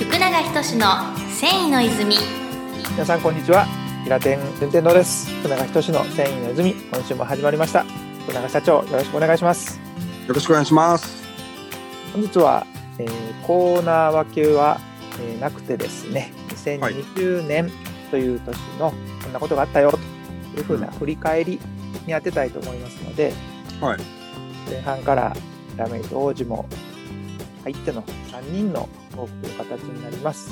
福永仁の繊維の泉。皆さんこんにちは。平天順天堂です。福永仁の繊維の泉。今週も始まりました。福永社長よろしくお願いします。よろしくお願いします。本日は、えー、コーナー分けは、えー、なくてですね。2020年という年のこんなことがあったよというふうな振り返りに当てたいと思いますので、はい、前半からラメイト王子も入っての3人のトークという形になります。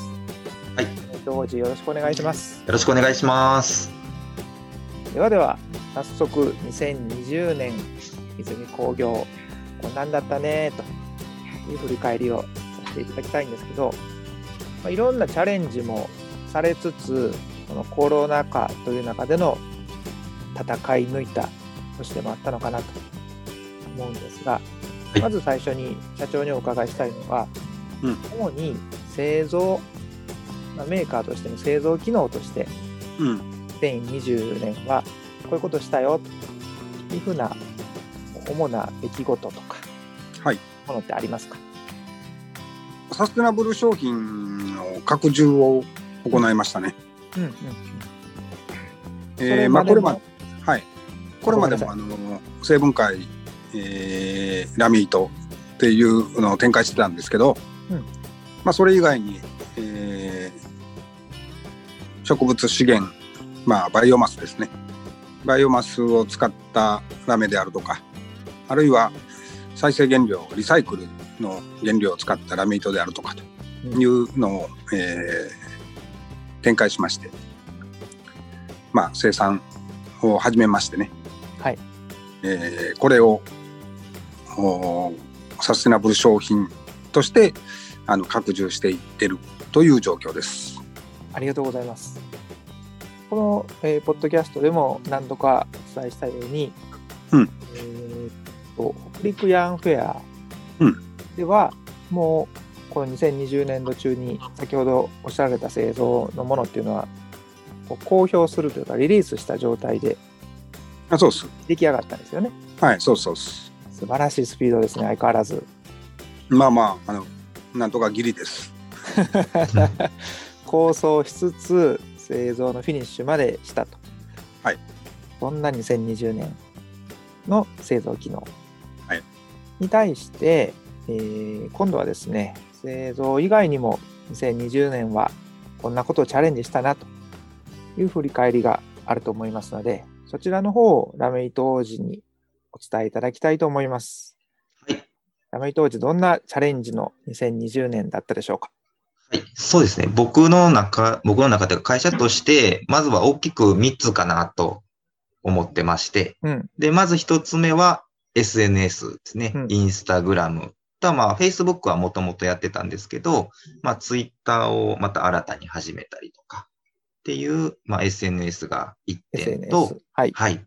はい。王子よろしくお願いします。よろしくお願いします。ではでは、早速2020年泉工業、こんなんだったねという振り返りをさせていただきたいんですけど、まあ、いろんなチャレンジもされつつ、このコロナ禍という中での戦い抜いた年でもあったのかなと思うんですが、はいまず最初に社長にお伺いしたいのは、うん主に製造、まあメーカーとしての製造機能として、うん。2020年はこういうことしたよというふうな主な出来事とか、はい。ものってありますか？サステナブル商品の拡充を行いましたね。うんうんえーまあこれまではい。これまでごもあの成分解、えーラミートっていうのを展開してたんですけど、うん。まあそれ以外に、えー植物資源まあバイオマスですね。バイオマスを使ったラメであるとかあるいは再生原料リサイクルの原料を使ったラメ糸であるとかというのを、えー展開しましてまあ生産を始めましてね、はい。えーこれをおサステナブル商品としてあの拡充していってるという状況です。ありがとうございます。この、えーポッドキャストでも何度かお伝えしたように、うんえーっと北陸ヤンフェアうんでは、もうこの2020年度中に先ほどおっしゃられた製造のものっていうのはこう公表するというかリリースした状態であそうです。出来上がったんですよね。はい、そうそうです。素晴らしいスピードですね、相変わらず。まあまああのなんとかギリです。構想しつつ製造のフィニッシュまでしたと。はい。そんな2020年の製造機能。はい。に対して、えー今度はですね、製造以外にも2020年はこんなことをチャレンジしたなという振り返りがあると思いますので、そちらの方をラメイト王子にお伝えいただきたいと思います。はい。ラメイト王子、どんなチャレンジの2020年だったでしょうか？はい。そうですね。僕の中、僕の中で会社として、まずは大きく3つかなと思ってまして。うん。で、まず1つ目は SNS ですね。うんインスタグラム。とはまあ、Facebook はもともとやってたんですけど、まあ、Twitter をまた新たに始めたりとかっていう、まあ、SNS が1点と、。はい。はい。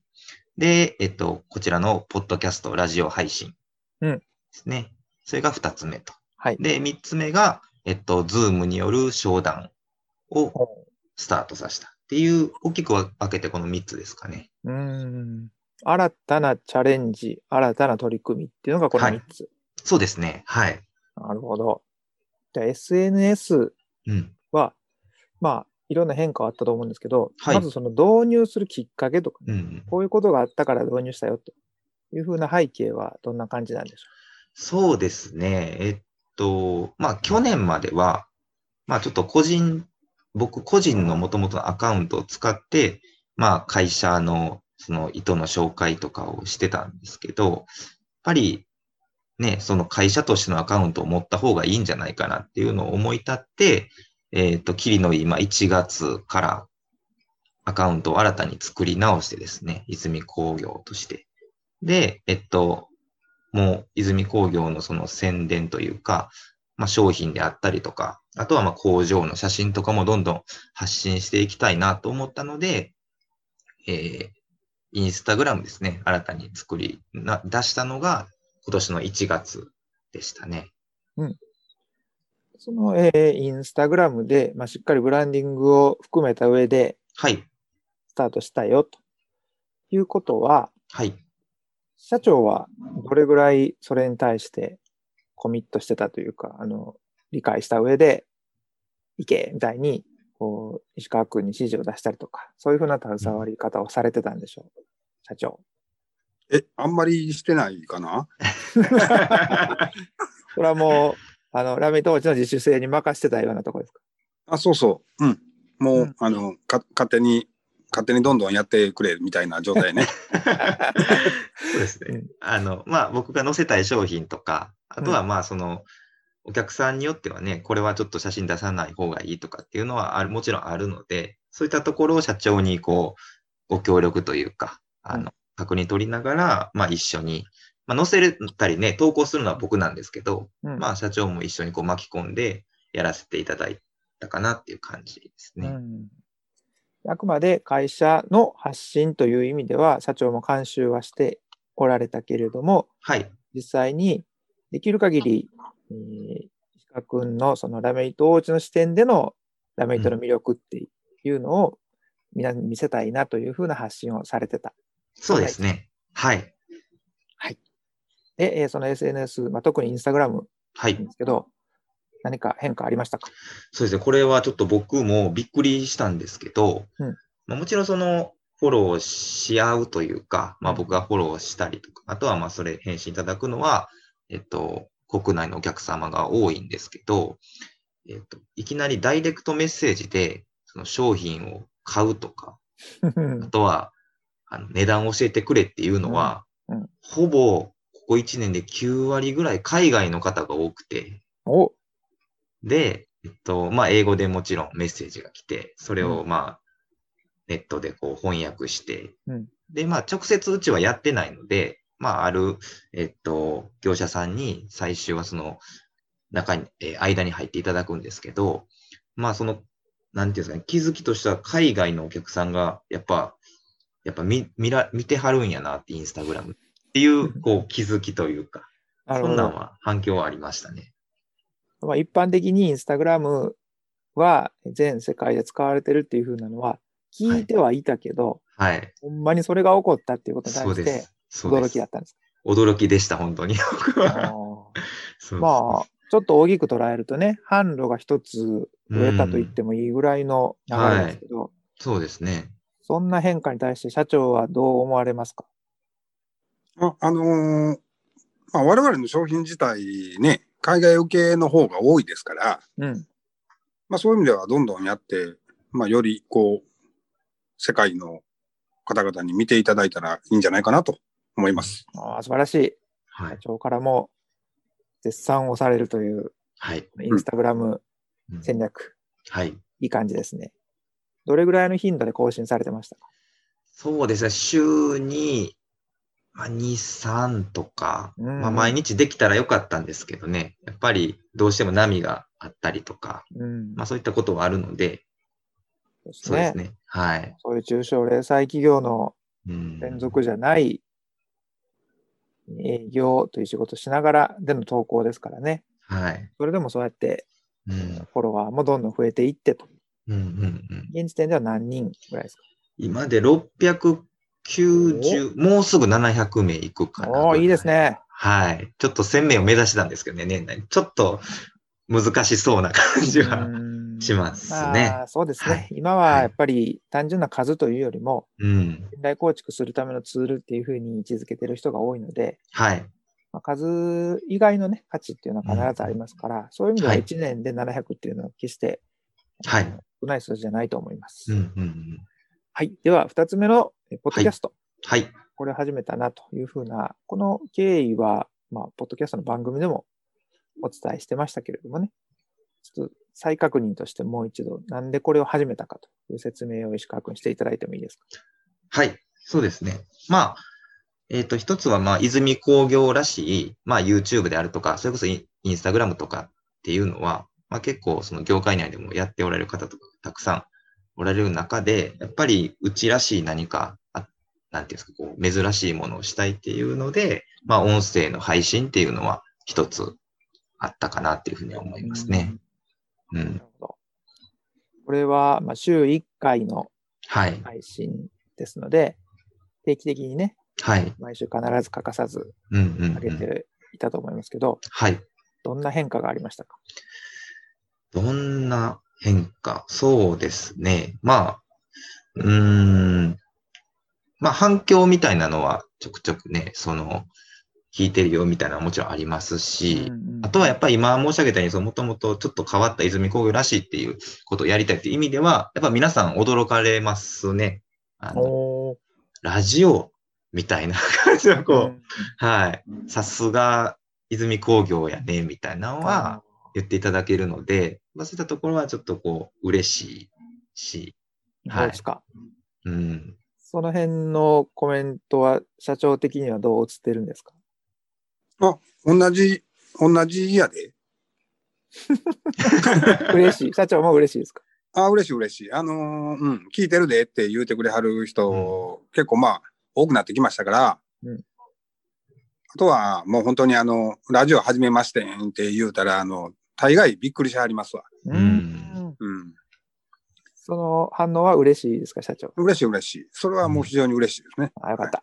で、えっと、こちらのポッドキャスト、ラジオ配信うんですね。それが二つ目と。はい。で、三つ目が、えっと、ズームによる商談をほスタートさせたっていう、大きく分けてこの三つですかね。うん。新たなチャレンジ、新たな取り組みっていうのがこのはい3つ。そうですね。はい。なるほど。じゃあ SNS うん。は、まあ、いろんな変化はあったと思うんですけど、はいまずその導入するきっかけとか、うん。こういうことがあったから導入したよというふうな背景はどんな感じなんでしょそうですね。えっと、まあ、去年までは、まあ、ちょっと個人、僕個人の元々のアカウントを使って、まあ、会社のその糸の紹介とかをしてたんですけど、やっぱり、ね、その会社としてのアカウントを持った方がいいんじゃないかなっていうのを思い立って、えっと、キリの今1月からアカウントを新たに作り直してですね、泉工業として。で、えっと、もう泉工業のその宣伝というか、まあ、商品であったりとか、あとはまあ工場の写真とかもどんどん発信していきたいなと思ったので、えー、インスタグラムですね、新たに作りな、出したのが今年の1月でしたね。う。その、えーインスタグラムで、まあ、しっかりブランディングを含めた上ではい、スタートしたよということは、はい。社長はどれぐらいそれに対してコミットしてたというか、あの、理解した上で行けみたいに、こう、石川君に指示を出したりとか、そういうふうな携わり方をされてたんでしょう、社長。え、あんまりしてないかな？これはもう、あの、ラメ当時の自主性に任せてたようなところですか？あ、そうそう。うん。もう、うんあの、か、勝手に、勝手にどんどんやってくれみたいな状態ね。そうですねうん。あの、まあ、僕が載せたい商品とか、あとはまあ、その、お客さんによってはね、これはちょっと写真出さない方がいいとかっていうのはある、もちろんあるので、そういったところを社長にこう、ご協力というか、あうんの、確認取りながら、まあ一緒に、まあ載せたりね、投稿するのは僕なんですけど、うんまあ社長も一緒にこう巻き込んでやらせていただいたかなっていう感じですね。うんあくまで会社の発信という意味では、社長も監修はしておられたけれども、はい。実際にできる限り、えー石川君のそのラメイト王子の視点でのラメイトの魅力っていうのを皆に見せたいなというふうな発信をされてた。そうですね。はい。で、えーその SNS、まあ、特にインスタグラムはいなん。ですけど、何か変化ありましたか？そうですね。これはちょっと僕もびっくりしたんですけど、うん。まあ、もちろんそのフォローし合うというか、まあ僕がフォローしたりとか、あとはまあそれ返信いただくのは、えっと、国内のお客様が多いんですけど、えっと、いきなりダイレクトメッセージで、その商品を買うとか、あとは、あの値段を教えてくれっていうのは、うん。うん。ほぼここ1年で9割ぐらい海外の方が多くて、おで、えっと、まあ、英語でもちろんメッセージが来て、それをうまあ、ネットでこう翻訳して、うんで、まあ、直接うちはやってないので、まあ、ある、えっと、業者さんに最終はその、中に、えー間に入っていただくんですけど、まあ、その、なんていうんですかね、気づきとしては海外のお客さんが、やっぱ、やっぱ見、見ら、見てはるんやなって、インスタグラムっていう、こう、気づきというか。そんなんは反響はありましたね。まあ、一般的にインスタグラムは全世界で使われてるっていう風なのは聞いてはいたけど、はい。ほんまにそれが起こったっていうことに対してそうです。そうです驚きだったんです驚きでした、本当に。まあ、ちょっと大きく捉えるとね、販路が一つ増えたと言ってもいいぐらいの流れですけど、そうですね。そんな変化に対して社長はどう思われますか？あ、あのーまあ、我々の商品自体ね、海外受けの方が多いですから、うん。まあそういう意味ではどんどんやって、まあよりこう、世界の方々に見ていただいたらいいんじゃないかなと思います。あー素晴らしい。社はい。長からも絶賛をされるというはい。インスタグラムうん戦略、はい。いい感じですね。どれぐらいの頻度で更新されてましたか？そうですね。週に、まあ、2、3とか、うんまあ、毎日できたらよかったんですけどね。やっぱりどうしても波があったりとか、うん。まあそういったことはあるので、そうですねそうです。ね。はい。そういう中小零細企業のうん連続じゃない営業という仕事をしながらでの投稿ですからね。はい。それでもそうやってうん。フォロワーもどんどん増えていってと。うんうんうん。現時点では何人ぐらいですか？今で690、もうすぐ700名いくかな。おいいです。ね。はい。ちょっと1000名を目指してたんですけどね、年内に。ちょっと難しそうな感じはうんしますまね。あ、そうですね。はい今はやっぱり単純な数というよりも、うん。信頼構築するためのツールっていうふうに位置づけてる人が多いので、はい。まあ、数以外のね、価値っていうのは必ずありますから、そういう意味でははい1年で700っていうのは決して、はい少ない数字じゃないと思います。うんうんうん。はい。では、2つ目のえポッドキャスト。はい。これを始めたなというふうな、この経緯は、まあ、ポッドキャストの番組でもお伝えしてましたけれどもね、ちょっと再確認としてもう一度、なんでこれを始めたかという説明を石川君していただいてもいいですか？はい。そうですね。まあ、えっ、と、一つは、まあ、泉工業らしい、まあ、YouTube であるとか、それこそインスタグラムとかっていうのは、まあ、結構、その業界内でもやっておられる方とかたくさんおられる中で、やっぱり、うちらしい何か、あなんていうんですか、こう、珍しいものをしたいっていうので、まあ、音声の配信っていうのは、一つあったかなっていうふうには思いますね。ううんん。なるほど。これは、まあ、週1回のはい。配信ですので、定期的にね、はい。毎週必ず欠かさずうんうん、うん。上げていたと思いますけど、はい。どんな変化がありましたか？どんな変化、そうですね。まあ、うーん、まあ反響みたいなのはちょくちょくね、その、聞いてるよみたいなのはもちろんありますし、うんうんあとはやっぱり今申し上げたように、そのもともとちょっと変わった泉工業らしいっていうことをやりたいっていう意味では、やっぱ皆さん驚かれますね。あの、ラジオみたいな感じのこう、うんはい。さすが泉工業やね、みたいなのは言っていただけるので、まあそういったところはちょっとこう、嬉しいし、どうですか、うん。その辺のコメントは社長的にはどう映ってるんですか？あ、同じ、同じやで。嬉しい。社長も嬉しいですか？あ、嬉しい嬉しい。あのーうん、聞いてるでって言うてくれはる人、結構まあ、多くなってきましたから、うんあとはもう本当にあの、ラジオ始めましてんって言うたら、あの、大概びっくりしはりますわ。ううんうん。その反応は嬉しいですか、社長？嬉しい嬉しい。それはもう非常に嬉しいですね。あ、よかった。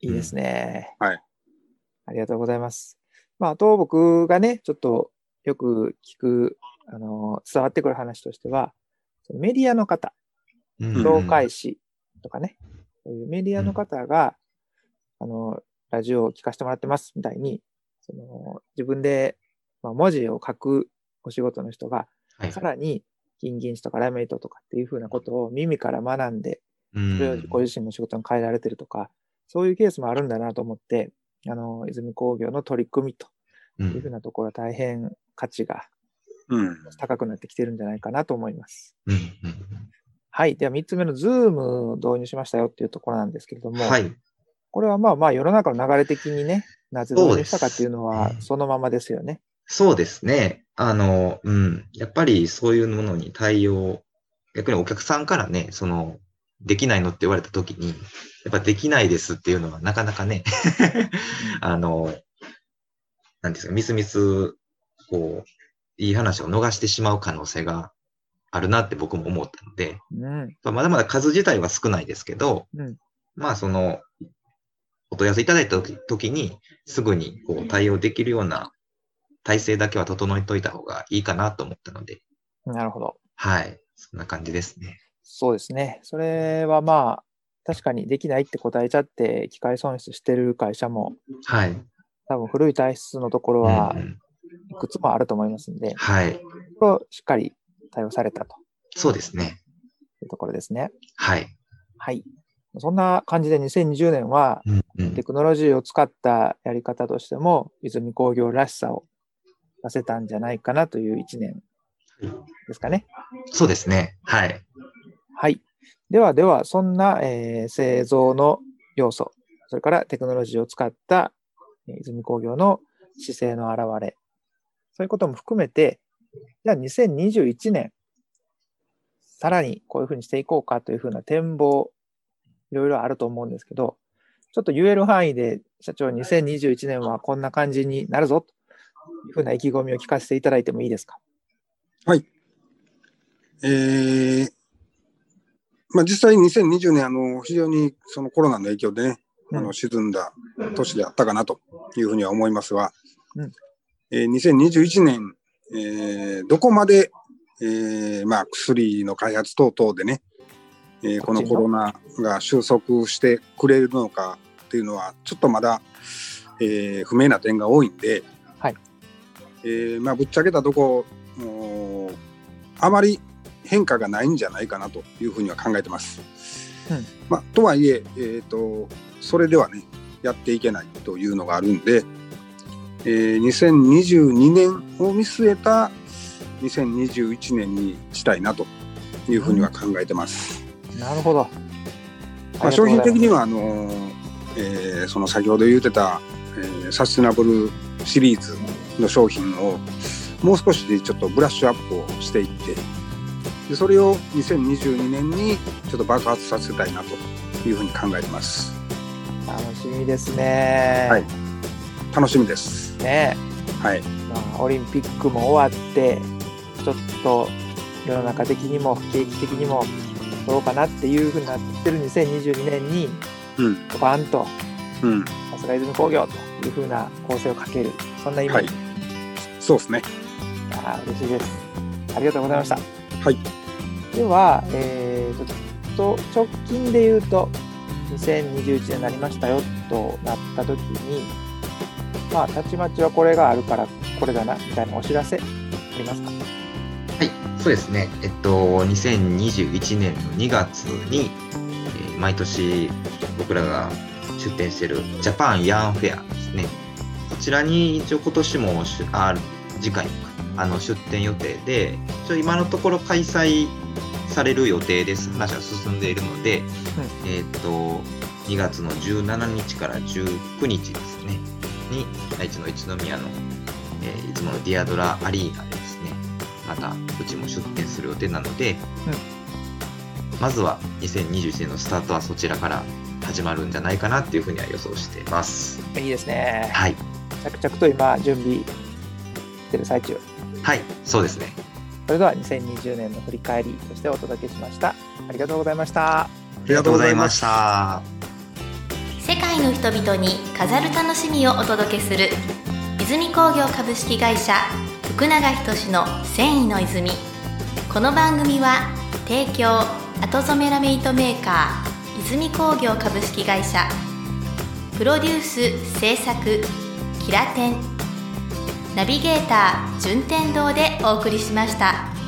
いいですね。はい。ありがとうございます。まあ、あと僕がね、ちょっとよく聞く、あの、伝わってくる話としては、そのメディアの方、うん紹介誌とかね、そういうメディアの方が、あの、ラジオを聞かせてもらってますみたいに、その自分で、まあ、文字を書くお仕事の人が、はいさらに、金銀紙とかラメイトとかっていうふうなことを耳から学んで、うんそれをご自身の仕事に変えられてるとか、そういうケースもあるんだなと思って、あの、泉工業の取り組みとういうふうんなところは大変価値がうん。高くなってきてるんじゃないかなと思います。うんはい。では3つ目のズームを導入しましたよっていうところなんですけれども、うんはい。これはまあまあ世の中の流れ的にね、なぜ導入したかっていうのはそのままですよね。そうですね。あの、うん。やっぱりそういうものに対応、逆にお客さんからね、その、できないのって言われたときに、やっぱできないですっていうのはなかなかね、あの、なんですか、みすみす、こう、いい話を逃してしまう可能性があるなって僕も思ったので、うん。まだまだ数自体は少ないですけど、うんまあその、お問い合わせいただいた時時に、すぐにこう対応できるような体制だけは整えといた方がいいかなと思ったので、なるほど。はい。そんな感じですね。そうですね。それはまあ、確かにできないって答えちゃって、機械損失してる会社も、はい。多分古い体質のところはうんうんいくつもあると思いますんで、はい。これをしっかり対応されたとそうですね。いうところですね。はい。はい。そんな感じで2020年は、うんうんテクノロジーを使ったやり方としても、泉工業らしさを出せたんじゃないかなという1年ですかね。そうですね。はい。はい。ではでは、そんな、えー製造の要素、それからテクノロジーを使ったえー泉工業の姿勢の表れ、そういうことも含めて、じゃあ2021年、さらにこういうふうにしていこうかというふうな展望、いろいろあると思うんですけど、ちょっと言える範囲で、社長、2021年はこんな感じになるぞというふうな意気込みを聞かせていただいてもいいですか？えーまあ、実際2020年、あの、非常にそのコロナの影響でね、あうん。の、沈んだ年であったかなというふうには思いますが、うん。えー2021年、えーどこまで、えーまあ、薬の開発等々でね、えーこのコロナが収束してくれるのかっていうのは、ちょっとまだ、えー不明な点が多いんで、はいえーまあ、ぶっちゃけたとこ、あまり変化がないんじゃないかなというふうには考えてます。うんまあ、とはいええー、とそれではねやっていけないというのがあるんで、えー2022年を見据えた2021年にしたいなというふうには考えてます。なるほど。まあ、商品的にはあのーえーその先ほど言ってた、えーサステナブルシリーズの商品をもう少しちょっとブラッシュアップをしていってでそれを2022年にちょっと爆発させたいなというふうに考えてます。楽しみですね。はい。楽しみです。ね。はい。まあ、オリンピックも終わって、ちょっと世の中的にも景気的にもどうかなっていうふうになってる2022年に、うん。バンとうん。さすが泉工業というふうな構成をかける、そんなイメージ。そうですねあー嬉しいです。ありがとうございました。はい。では、えー、ちょっと直近で言うと、2021年になりましたよとなった時に、まあ、たちまちはこれがあるからこれだなみたいなお知らせありますか？はい、そうですね。えっと、2021年の2月に、えー毎年僕らが出展しているジャパンヤンフェアですね。こちらに一応今年もあ次回かあの出展予定で、一応今のところ開催される予定です。話は進んでいるので、えっと、2月の17日から19日ですね、に愛知の一宮の、えーいつものディアドラアリーナでですね、またうちも出店する予定なので、まずは2021年のスタートはそちらから始まるんじゃないかなっていうふうには予想しています。いいですね。はい。着々と今、準備してる最中。はい、そうですね。それでは2020年の振り返りとしてお届けしました。ありがとうございました。ありがとうございましした。世界の人々に飾る楽しみをお届けする泉工業株式会社福永仁の繊維の泉この番組は提供後染めラメイトメーカー泉工業株式会社プロデュース制作キラテンナビゲーター順天堂でお送りしました。